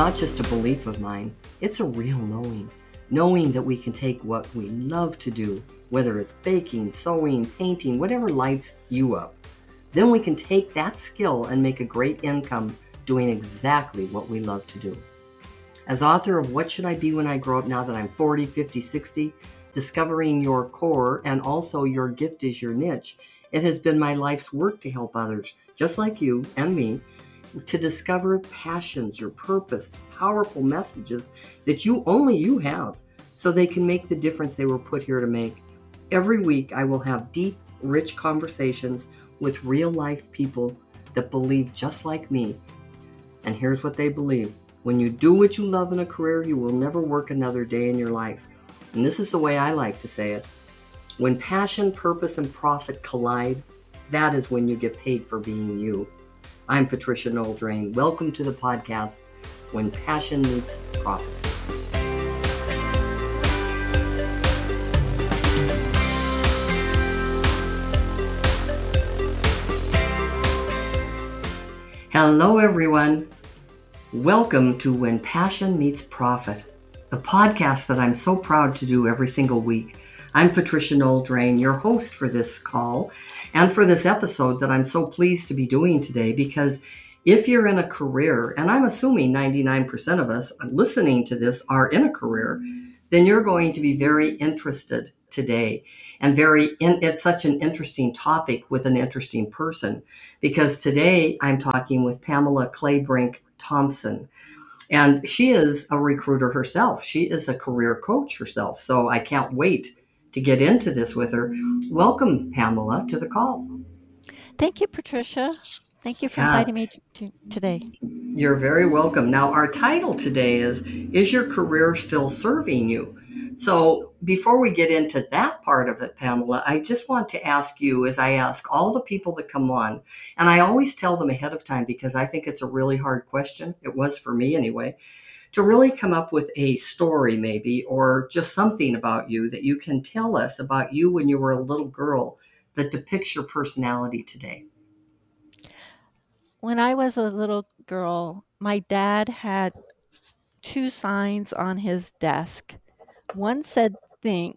not just a belief of mine, it's a real knowing. Knowing that we can take what we love to do, whether it's baking, sewing, painting, whatever lights you up. Then we can take that skill and make a great income doing exactly what we love to do. As author of What Should I Be When I Grow Up Now That I'm 40, 50, 60, discovering your core and also your gift is your niche, it has been my life's work to help others, just like you and me, to discover passions, your purpose, powerful messages that you only you have so they can make the difference they were put here to make. Every week I will have deep, rich conversations with real life people that believe just like me. And here's what they believe. When you do what you love in a career, you will never work another day in your life. And this is the way I like to say it. When passion, purpose, and profit collide, that is when you get paid for being you. I'm Patricia Noel Drain. Welcome to the podcast, When Passion Meets Profit. Hello, everyone. Welcome to When Passion Meets Profit, the podcast that I'm so proud to do every single week. I'm Patricia Noel Drain, your host for this call and for this episode that I'm so pleased to be doing today because if you're in a career, and I'm assuming 99% of us listening to this are in a career, then you're going to be very interested today and very in, it's such an interesting topic with an interesting person because today I'm talking with Pamela Claybrink Thompson. And she is a recruiter herself. She is a career coach herself. So I can't wait to get into this with her. Welcome, Pamela, to the call. Thank you, Patricia. Thank you for yeah. inviting me to, today. You're very welcome. Now, our title today is Is Your Career Still Serving You? So, before we get into that part of it, Pamela, I just want to ask you, as I ask all the people that come on, and I always tell them ahead of time because I think it's a really hard question. It was for me anyway to really come up with a story, maybe, or just something about you that you can tell us about you when you were a little girl that depicts your personality today. When I was a little girl, my dad had two signs on his desk. One said think,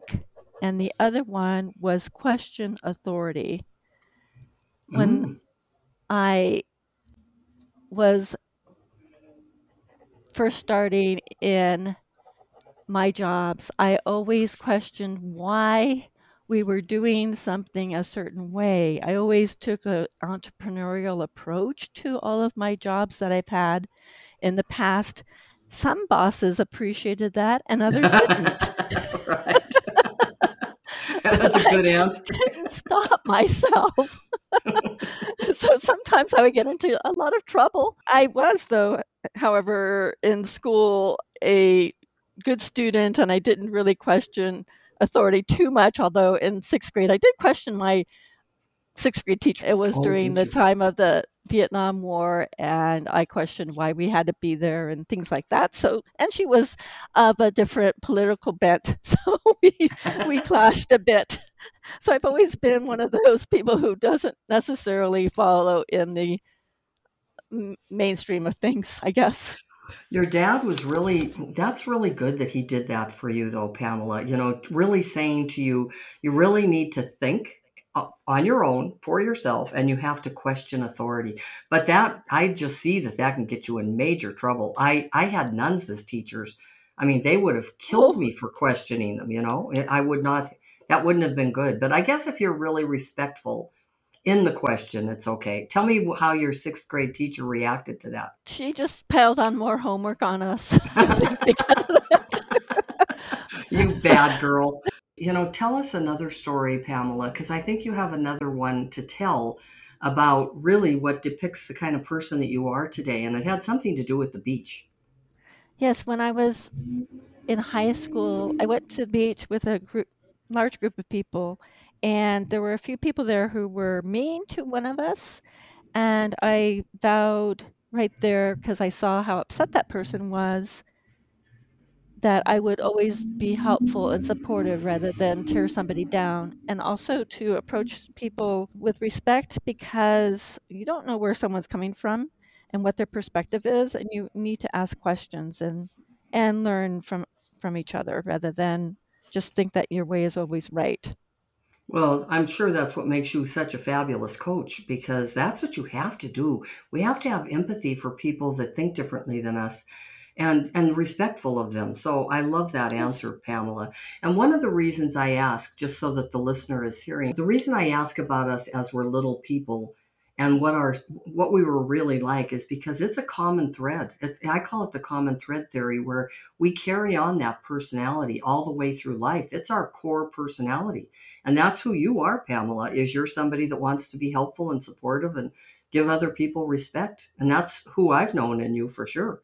and the other one was question authority. When mm. I was first starting in my jobs, I always questioned why we were doing something a certain way. I always took an entrepreneurial approach to all of my jobs that I've had in the past. Some bosses appreciated that and others didn't. That's a good answer. I couldn't stop myself. so sometimes I would get into a lot of trouble. I was, though, however, in school, a good student, and I didn't really question authority too much. Although in sixth grade, I did question my sixth grade teacher. It was oh, during the time of the Vietnam War, and I questioned why we had to be there and things like that. So, and she was of a different political bent, so we we clashed a bit. So I've always been one of those people who doesn't necessarily follow in the mainstream of things, I guess. Your dad was really, that's really good that he did that for you, though, Pamela. You know, really saying to you, you really need to think Uh, on your own for yourself and you have to question authority but that i just see that that can get you in major trouble i i had nuns as teachers i mean they would have killed oh. me for questioning them you know i would not that wouldn't have been good but i guess if you're really respectful in the question, it's okay. Tell me how your sixth grade teacher reacted to that. She just piled on more homework on us. you bad girl. You know, tell us another story, Pamela, because I think you have another one to tell about really what depicts the kind of person that you are today. And it had something to do with the beach. Yes, when I was in high school, I went to the beach with a group, large group of people and there were a few people there who were mean to one of us. And I vowed right there, because I saw how upset that person was, that I would always be helpful and supportive rather than tear somebody down. And also to approach people with respect because you don't know where someone's coming from. and what their perspective is and you need to ask questions and and learn from from each other rather than just think that your way is always right well, I'm sure that's what makes you such a fabulous coach because that's what you have to do. We have to have empathy for people that think differently than us and and respectful of them. So I love that answer, Pamela. And one of the reasons I ask just so that the listener is hearing, the reason I ask about us as we're little people and what our what we were really like is because it's a common thread. It's, i call it the common thread theory where we carry on that personality all the way through life. It's our core personality. And that's who you are pamela is you're somebody that wants to be helpful and supportive and give other people respect. And that's who i've known in you for sure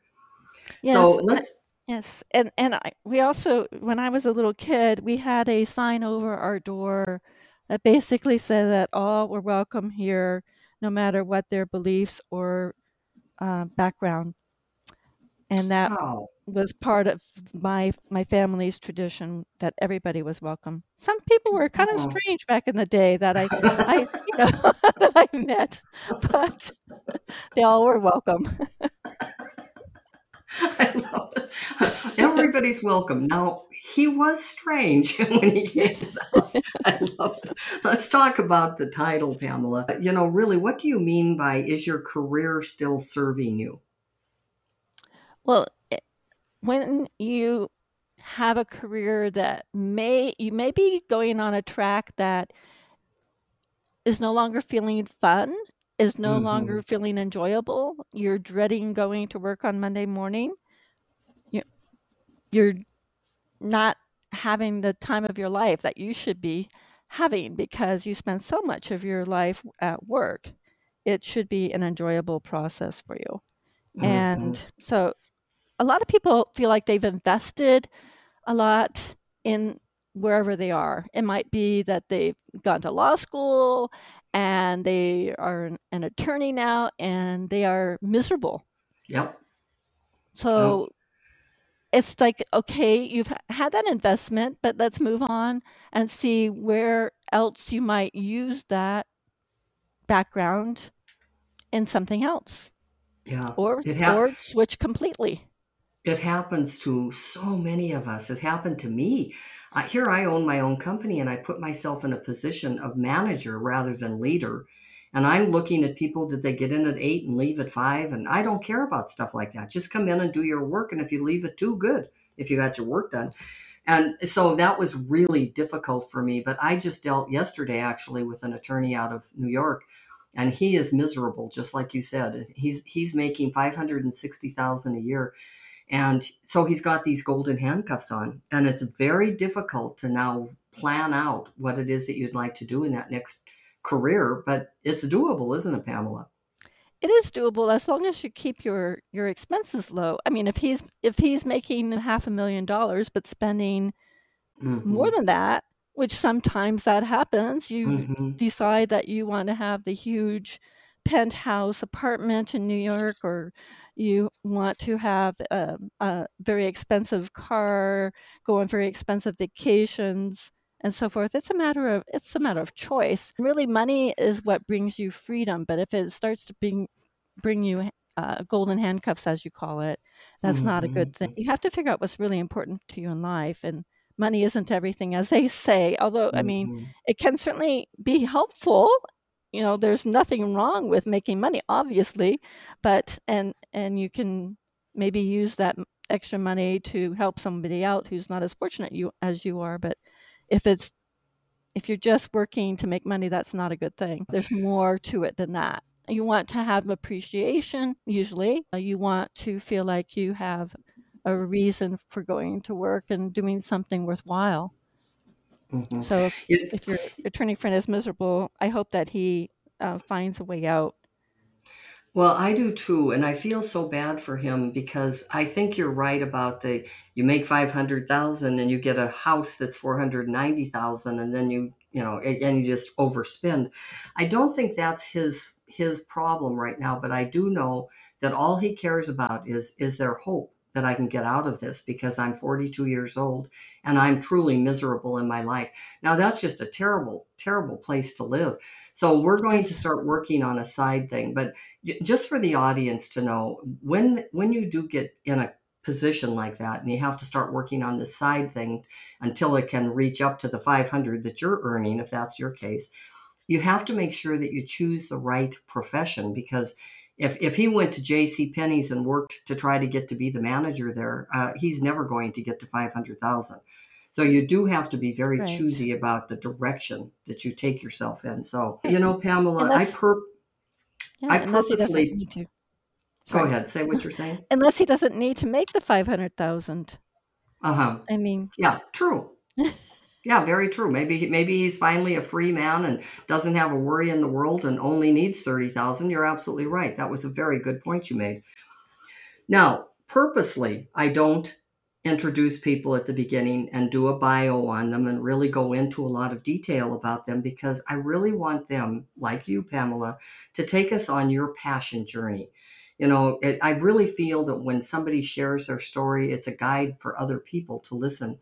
yes, so let's yes and and I, we also when i was a little kid we had a sign over our door that basically said that all were welcome here no matter what their beliefs or uh, background. And that wow. was part of my my family's tradition that everybody was welcome. Some people were kind of strange back in the day that I, I you know, that I met, but they all were welcome. I love it. Everybody's welcome. Now, he was strange when he came to the house. I love it. Let's talk about the title, Pamela. You know, really, what do you mean by is your career still serving you? Well, when you have a career that may, you may be going on a track that is no longer feeling fun is no mm-hmm. longer feeling enjoyable, you're dreading going to work on Monday morning, you're not having the time of your life that you should be having because you spend so much of your life at work. It should be an enjoyable process for you. Mm-hmm. And so a lot of people feel like they've invested a lot in wherever they are. It might be that they've gone to law school and they are an attorney now and they are miserable. Yep. So. It's like, okay, you've had that investment, but let's move on and see where else you might use that background in something else. Yeah. Or, ha- or switch completely. It happens to so many of us. It happened to me. Uh, here I own my own company and I put myself in a position of manager rather than leader. And I'm looking at people, did they get in at eight and leave at five? And I don't care about stuff like that. Just come in and do your work. And if you leave at two, good, if you got your work done. And so that was really difficult for me. But I just dealt yesterday actually with an attorney out of New York and he is miserable, just like you said. He's he's making five hundred and sixty thousand a year and so he's got these golden handcuffs on. And it's very difficult to now plan out what it is that you'd like to do in that next career, but it's doable, isn't it, Pamela? It is doable as long as you keep your your expenses low. I mean, if he's if he's making half a million dollars but spending mm-hmm. more than that, which sometimes that happens, you mm-hmm. decide that you want to have the huge penthouse apartment in New York or you want to have a, a very expensive car, go on very expensive vacations, and so forth. It's a matter of it's a matter of choice. Really, money is what brings you freedom. But if it starts to bring bring you uh, golden handcuffs, as you call it, that's mm-hmm. not a good thing. Mm-hmm. You have to figure out what's really important to you in life, and money isn't everything, as they say. Although, I mean, mm-hmm. it can certainly be helpful you know there's nothing wrong with making money obviously but and and you can maybe use that extra money to help somebody out who's not as fortunate you as you are but if it's if you're just working to make money that's not a good thing there's more to it than that you want to have appreciation usually you want to feel like you have a reason for going to work and doing something worthwhile Mm-hmm. So if, if, your attorney friend is miserable, I hope that he uh, finds a way out. Well, I do too, and I feel so bad for him because I think you're right about the you make five hundred thousand and you get a house that's four hundred ninety thousand, and then you you know and you just overspend. I don't think that's his his problem right now, but I do know that all he cares about is is there hope that I can get out of this because I'm 42 years old and I'm truly miserable in my life. Now, that's just a terrible, terrible place to live. So, we're going to start working on a side thing. But j- just for the audience to know, when when you do get in a position like that and you have to start working on the side thing until it can reach up to the 500 that you're earning if that's your case you have to make sure that you choose the right profession because if, if he went to J.C. Penney's and worked to try to get to be the manager there, uh, he's never going to get to five hundred thousand. So you do have to be very right. choosy about the direction that you take yourself in. So you know, Pamela, unless, I per yeah, I purposely go ahead. Say what you're saying. Unless he doesn't need to make the five hundred thousand. Uh huh. I mean, yeah, true. Yeah, very true. Maybe maybe he's finally a free man and doesn't have a worry in the world and only needs 30,000. You're absolutely right. That was a very good point you made. Now, purposely, I don't introduce people at the beginning and do a bio on them and really go into a lot of detail about them because I really want them, like you, Pamela, to take us on your passion journey. You know, it, I really feel that when somebody shares their story, it's a guide for other people to listen.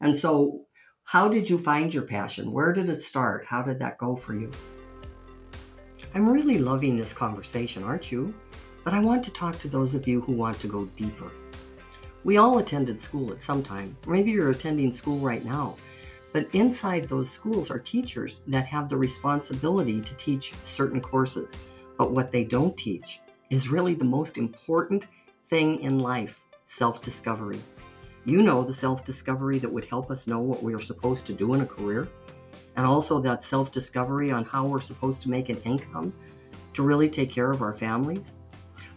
And so how did you find your passion? Where did it start? How did that go for you? I'm really loving this conversation, aren't you? But I want to talk to those of you who want to go deeper. We all attended school at some time. Maybe you're attending school right now. But inside those schools are teachers that have the responsibility to teach certain courses. But what they don't teach is really the most important thing in life self discovery. You know the self discovery that would help us know what we are supposed to do in a career, and also that self discovery on how we're supposed to make an income to really take care of our families.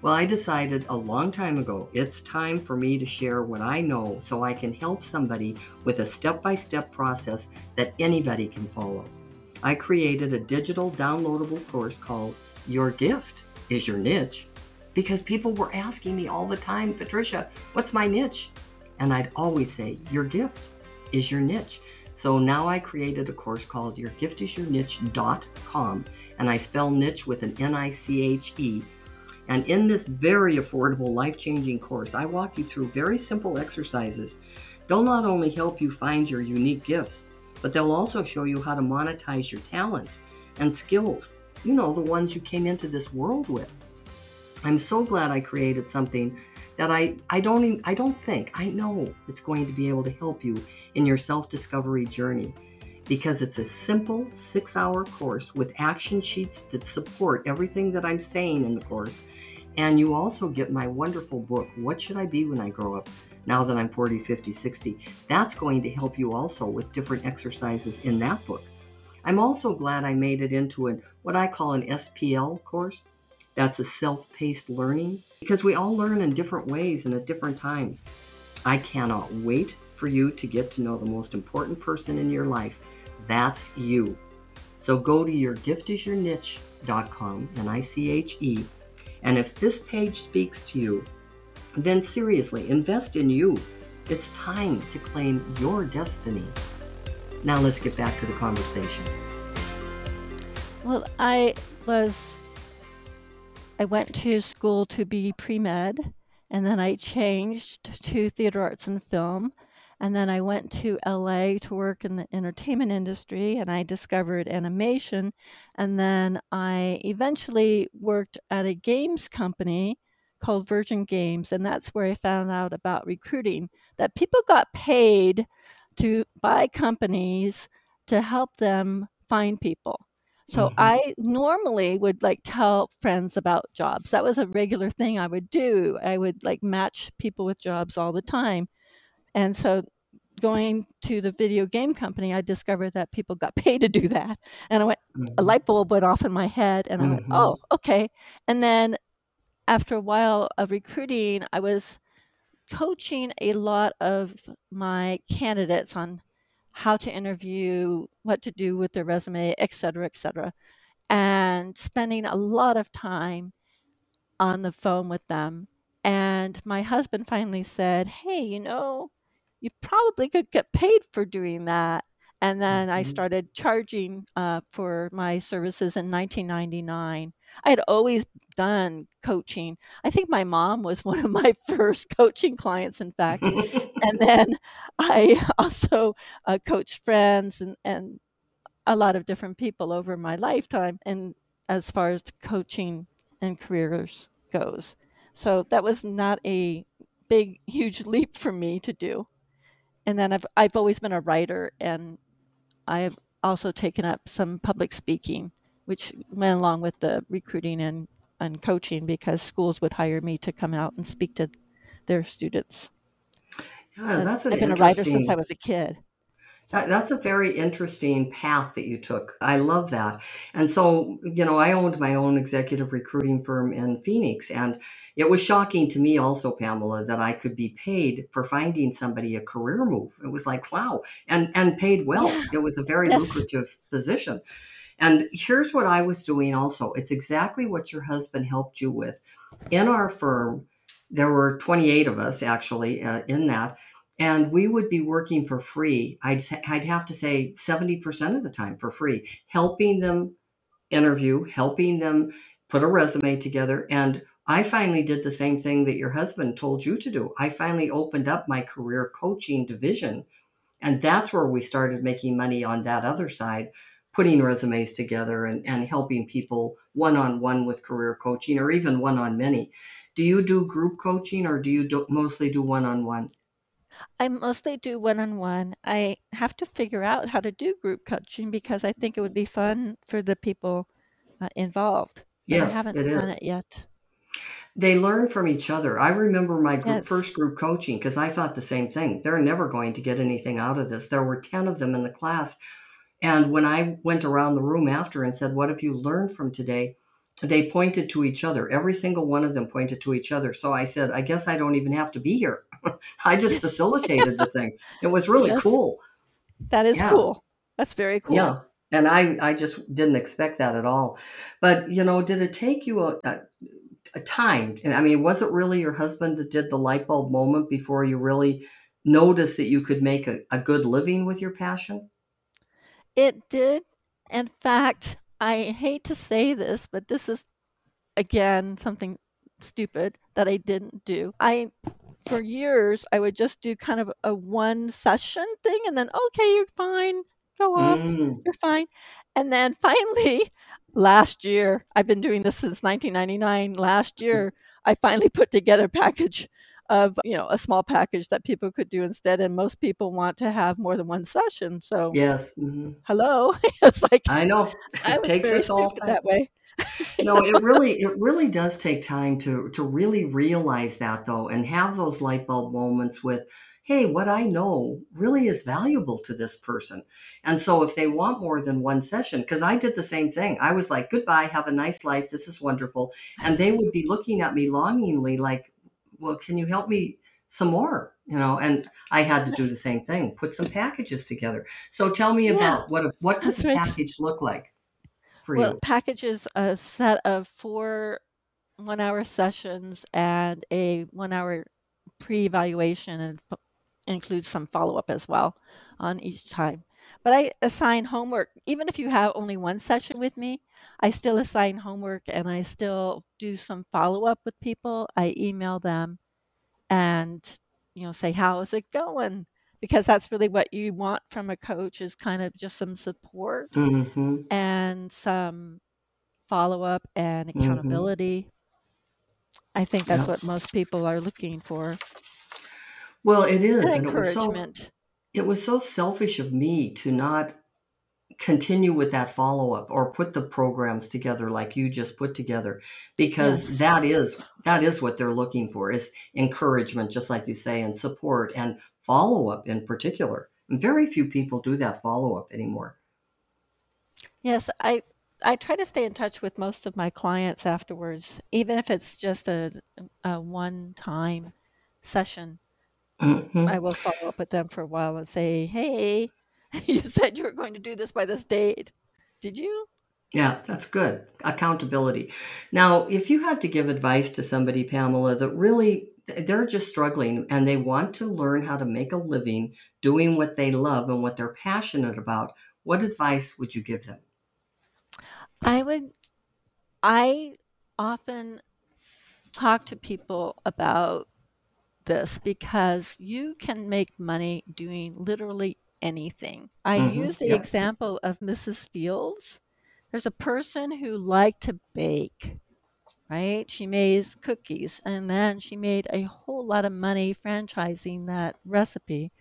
Well, I decided a long time ago it's time for me to share what I know so I can help somebody with a step by step process that anybody can follow. I created a digital downloadable course called Your Gift is Your Niche because people were asking me all the time, Patricia, what's my niche? And I'd always say, Your gift is your niche. So now I created a course called yourgiftisyourniche.com, and I spell niche with an N I C H E. And in this very affordable, life changing course, I walk you through very simple exercises. They'll not only help you find your unique gifts, but they'll also show you how to monetize your talents and skills. You know, the ones you came into this world with. I'm so glad I created something that I, I don't even, I don't think I know it's going to be able to help you in your self-discovery journey because it's a simple 6-hour course with action sheets that support everything that I'm saying in the course. And you also get my wonderful book, What Should I Be When I Grow Up? Now that I'm 40, 50, 60. That's going to help you also with different exercises in that book. I'm also glad I made it into an what I call an SPL course. That's a self paced learning because we all learn in different ways and at different times. I cannot wait for you to get to know the most important person in your life. That's you. So go to yourgiftisyourniche.com, N I C H E, and if this page speaks to you, then seriously, invest in you. It's time to claim your destiny. Now let's get back to the conversation. Well, I was I went to school to be pre med, and then I changed to theater arts and film. And then I went to LA to work in the entertainment industry and I discovered animation. And then I eventually worked at a games company called Virgin Games. And that's where I found out about recruiting that people got paid to by companies to help them find people. So mm-hmm. I normally would like tell friends about jobs. That was a regular thing I would do. I would like match people with jobs all the time. And so going to the video game company, I discovered that people got paid to do that. And I went, mm-hmm. a light bulb went off in my head, and I mm-hmm. went, oh, okay. And then after a while of recruiting, I was coaching a lot of my candidates on how to interview, what to do with their resume, et cetera, et cetera, and spending a lot of time on the phone with them. And my husband finally said, Hey, you know, you probably could get paid for doing that. And then mm-hmm. I started charging uh, for my services in 1999. I had always done coaching. I think my mom was one of my first coaching clients, in fact. and then I also uh, coached friends and, and a lot of different people over my lifetime, and as far as coaching and careers goes. So that was not a big, huge leap for me to do. And then I've I've always been a writer, and I've also taken up some public speaking, which went along with the recruiting and, and coaching because schools would hire me to come out and speak to their students. Yeah, that's an I've been a writer since I was a kid. That's a very interesting path that you took. I love that. And so, you know, I owned my own executive recruiting firm in Phoenix. And it was shocking to me also, Pamela, that I could be paid for finding somebody a career move. It was like, wow, and, and paid well. Yeah. It was a very Yes. lucrative position. And here's what I was doing also it's exactly what your husband helped you with. In our firm, there were 28 of us actually uh, in that and we would be working for free. I'd I'd have to say 70% of the time for free, helping them interview, helping them put a resume together and I finally did the same thing that your husband told you to do. I finally opened up my career coaching division and that's where we started making money on that other side, putting resumes together and, and helping people one on one with career coaching or even one on many. Do you do group coaching or do you do, mostly do one on one? I mostly do one on one. I have to figure out how to do group coaching because I think it would be fun for the people uh, involved. But I Yes, haven't it done is. it yet. They learn from each other. I remember my group, Yes. first group coaching because I thought the same thing. They're never going to get anything out of this. There were 10 of them in the class. And when I went around the room after and said, What have you learned from today? They pointed to each other. Every single one of them pointed to each other. So I said, I guess I don't even have to be here. I just facilitated the thing. It was really Yes, cool. that is Yeah. cool. That's very cool. Yeah. And I, I just didn't expect that at all. But, you know, did it take you a, a, a time? And I mean, was it really your husband that did the light bulb moment before you really noticed that you could make a, a good living with your passion? It did. In fact, I hate to say this, but this is again something stupid that I didn't do. I for years I would just do kind of a one session thing and then okay, you're fine. Go off. Mm, You're fine. And then finally last year, I've been doing this since 1999. Last year, I finally put together a package of, you know, a small package that people could do instead and most people want to have more than one session. So, yes. hmm hello. it's like I know. I It takes very us all that way. No, it really it really does take time to to really realize that though and have those light bulb moments with hey, what I know really is valuable to this person. And so if they want more than one session because I did the same thing. I was like, "Goodbye, have a nice life. This is wonderful." And they would be looking at me longingly like, "Well, can you help me some more?" You know, and I had to do the same thing, put some packages together. So tell me Yeah, about what a, what does that's a right. package look like for Well, you? package is a set of four one hour sessions and a one hour pre evaluation and f- includes some follow up as well on each time. But I assign homework, even if you have only one session with me, I still assign homework and I still do some follow up with people. I email them and you know say how is it going because that's really what you want from a coach is kind of just some support Mhm. and some follow up and Mhm. accountability. I think that's Yeah. what most people are looking for. Well, it is And is, and it was so encouragement. it was so selfish of me to not continue with that follow-up or put the programs together like you just put together because Yes. that is that is what they're looking for is encouragement just like you say and support and follow-up in particular. And very few people do that follow-up anymore. Yes, I I try to stay in touch with most of my clients afterwards, even if it's just a, a one time session. Mhm. I will follow up with them for a while and say, "Hey, you said you were going to do this by this date. Did you?" Yeah, that's good. Accountability. Now, if you had to give advice to somebody, Pamela, that really they're just struggling and they want to learn how to make a living doing what they love and what they're passionate about, what advice would you give them? I would I often talk to people about this because you can make money doing literally anything. I Mm-hmm. use the Yep. example of Mrs. Fields. There's a person who liked to bake, right? She made cookies and then she made a whole lot of money franchising that recipe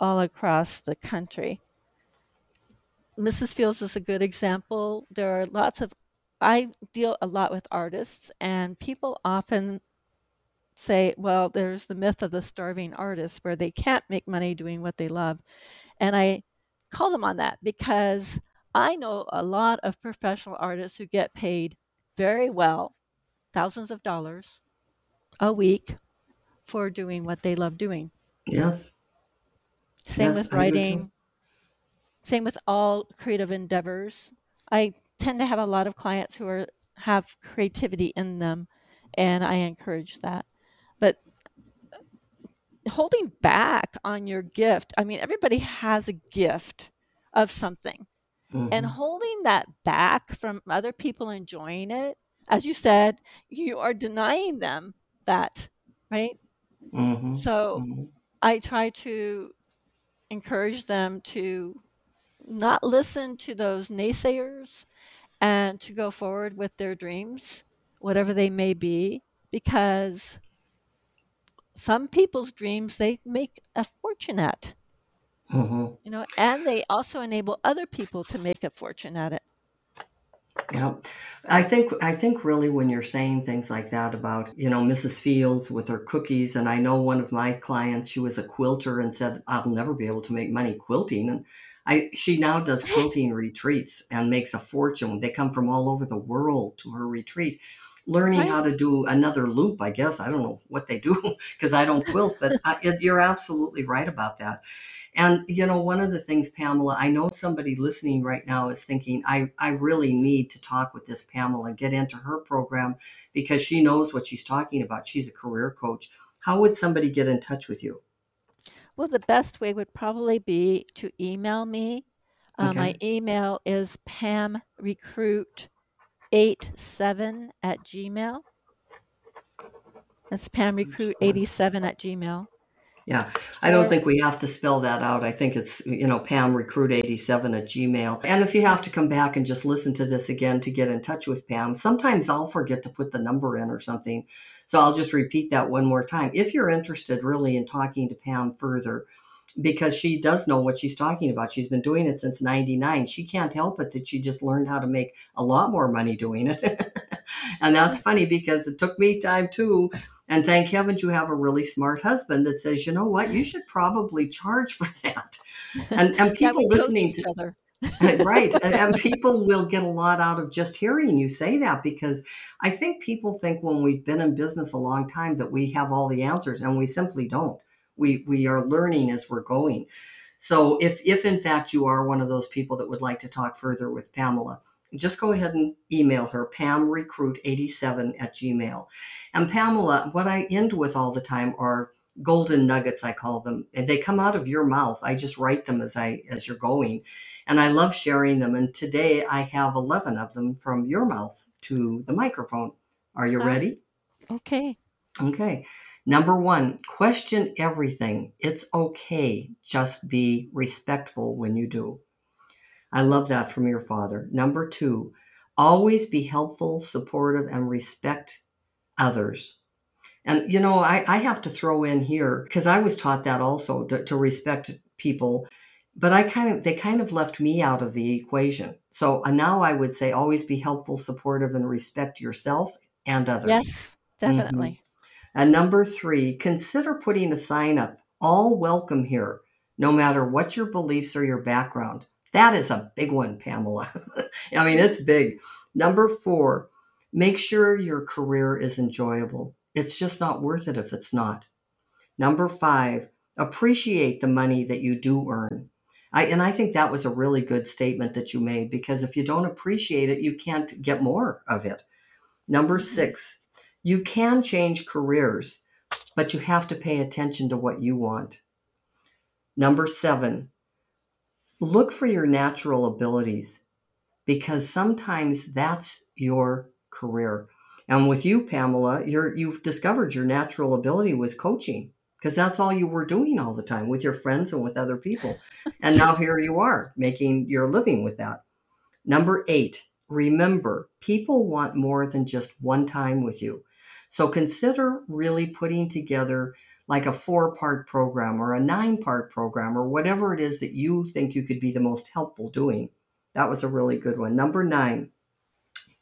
all across the country. Mrs. Fields is a good example. There are lots of, I deal a lot with artists, and people often say, well, there's the myth of the starving artist where they can't make money doing what they love. And I call them on that because I know a lot of professional artists who get paid very well, thousands of dollars a week for doing what they love doing. Yes. Same Yes, with I do too. writing, same with all creative endeavors. I tend to have a lot of clients who are have creativity in them and I encourage that. But holding back on your gift, I mean everybody has a gift of something. And Mhm. holding that back from other people enjoying it, as you said, you are denying them that, right? Mhm. So Mhm. I try to encourage them to not listen to those naysayers and to go forward with their dreams, whatever they may be, because some people's dreams they make a fortune at, Mhm. you know, and they also enable other people to make a fortune at it. Yeah. I think I think really when you're saying things like that about, you know, Mrs. Fields with her cookies and I know one of my clients, she was a quilter and said, I'll never be able to make money quilting and I she now does quilting retreats and makes a fortune. They come from all over the world to her retreat learning Right. how to do another loop, I guess. I don't know what they do because I don't quilt, but I, it, you're absolutely right about that. And you know, one of the things, Pamela, I know somebody listening right now is thinking, I, I really need to talk with this Pamela and get into her program because she knows what she's talking about. She's a career coach. How would somebody get in touch with you? Well, the best way would probably be to email me. Uh, My email is pamrecruit87 at gmail. That's pamrecruit87 at gmail. Yeah, I don't think we have to spell that out. I think it's, you know, Pam Recruit 87 at Gmail. And if you have to come back and just listen to this again to get in touch with Pam, sometimes I'll forget to put the number in or something. So I'll just repeat that one more time. If you're interested really in talking to Pam further, because she does know what she's talking about. She's been doing it since 99. She can't help it that she just learned how to make a lot more money doing it. and that's funny because it took me time too. And thank heavens you have a really smart husband that says, you know what, you should probably charge for that. And, and people listening to other. right and, and people will get a lot out of just hearing you say that because i think people think when we've been in business a long time that we have all the answers and we simply don't we we are learning as we're going so if if in fact you are one of those people that would like to talk further with pamela just go ahead and email her pamrecruit87 at gmail and pamela what i end with all the time are golden nuggets i call them and they come out of your mouth i just write them as i as you're going and I love sharing them. And today I have 11 of them from your mouth to the microphone. Are you Ah. ready? Okay. Okay. Number one, question everything. It's okay. Just be respectful when you do. I love that from your father. Number two, always be helpful, supportive, and respect others. And, you know, I, I have to throw in here because I was taught that also to, to respect people but I kind of they kind of left me out of the equation. So uh, now I would say always be helpful, supportive, and respect yourself and others. Yes, definitely. And number three, consider putting a sign up, all welcome here, no matter what your beliefs or your background. That is a big one, Pamela. I mean, it's big. Number four, make sure your career is enjoyable. It's just not worth it if it's not. Number five, appreciate the money that you do earn. I, and I think that was a really good statement that you made because if you don't appreciate it, you can't get more of it. Number mm-hmm. six, you can change careers, but you have to pay attention to what you want. Number seven, look for your natural abilities because sometimes that's your career. And with you, Pamela, you're, you've discovered your natural ability was coaching because that's all you were doing all the time with your friends and with other people. And now here you are making your living with that. Number eight, remember people want more than just one time with you. So consider really putting together like a four part program or a nine part program or whatever it is that you think you could be the most helpful doing. That was a really good one. Number nine,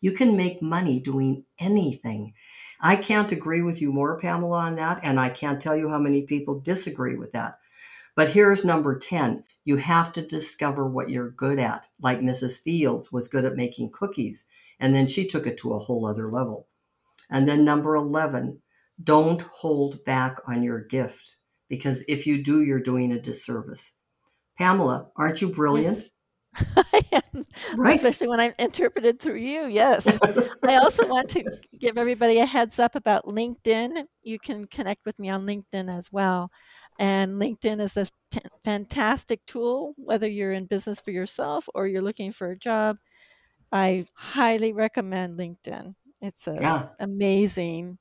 you can make money doing anything. I can't agree with you more, Pamela, on that. And I can't tell you how many people disagree with that. But here's number 10 you have to discover what you're good at. Like Mrs. Fields was good at making cookies, and then she took it to a whole other level. And then number 11, don't hold back on your gift because if you do, you're doing a disservice. Pamela, aren't you brilliant? Yes. I am, right. especially when I'm interpreted through you. Yes. I also want to give everybody a heads up about LinkedIn. You can connect with me on LinkedIn as well. And LinkedIn is a t- fantastic tool, whether you're in business for yourself or you're looking for a job. I highly recommend LinkedIn. It's an yeah. amazing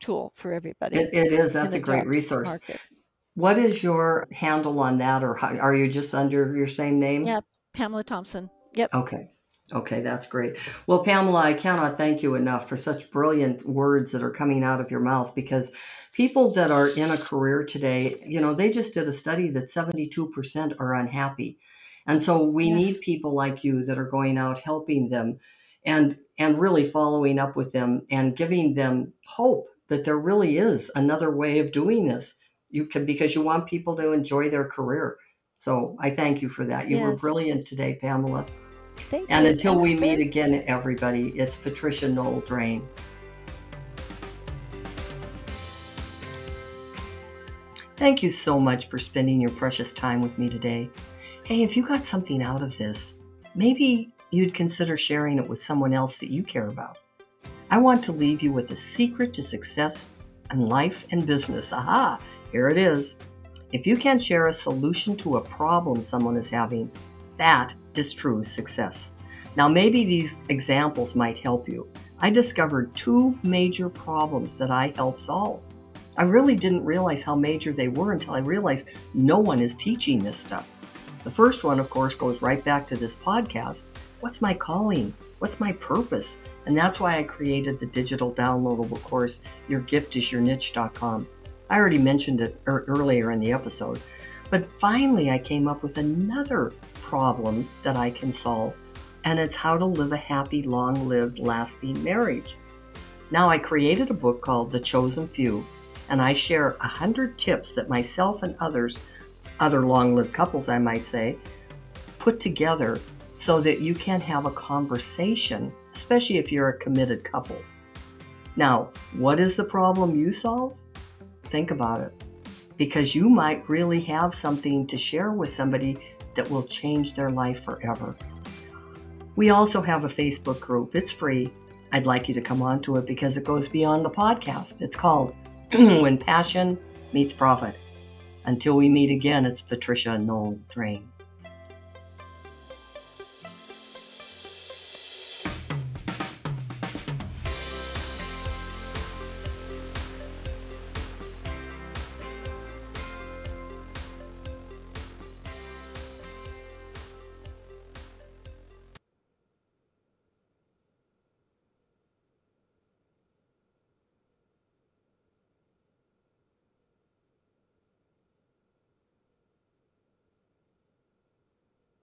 tool for everybody. it, it is. That's a great resource. Market. What is your handle on that, or how, are you just under your same name? Yeah, Pamela Thompson. Yep. Okay. Okay, that's great. Well, Pamela, I cannot thank you enough for such brilliant words that are coming out of your mouth because people that are in a career today, you know, they just did a study that 72% are unhappy. And so we yes. need people like you that are going out helping them and and really following up with them and giving them hope that there really is another way of doing this you can because you want people to enjoy their career. So I thank you for that. You yes. were brilliant today, Pamela. Thank you. and you. until we meet again, everybody, it's Patricia Noel Drain. Thank you so much for spending your precious time with me today. Hey, if you got something out of this, maybe you'd consider sharing it with someone else that you care about. I want to leave you with a secret to success in life and business. Aha! Here it is. If you can share a solution to a problem someone is having, that is true success. Now, maybe these examples might help you. I discovered two major problems that I help solve. I really didn't realize how major they were until I realized no one is teaching this stuff. The first one, of course, goes right back to this podcast. What's my calling? What's my purpose? And that's why I created the digital downloadable course, YourGiftIsYourNiche.com. I already mentioned it er- earlier in the episode. But finally, I came up with another problem that I can solve, and it's how to live a happy, long lived, lasting marriage. Now, I created a book called The Chosen Few, and I share 100 tips that myself and others, other long lived couples, I might say, put together so that you can have a conversation, especially if you're a committed couple. Now, what is the problem you solve? Think about it because you might really have something to share with somebody that will change their life forever. We also have a Facebook group. It's free. I'd like you to come onto it because it goes beyond the podcast. It's called When Passion Meets Profit. Until we meet again, it's Patricia Noel Drain.